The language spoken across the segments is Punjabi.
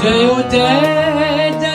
day or day.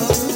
Oh.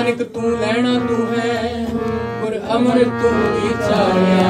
Nanak ਤੂੰ ਲੈਣਾ ਤੂੰ ਹੈ ਗੁਰ ਅਮਰ ਤੂੰ ਵਿਚਾਰਿਆ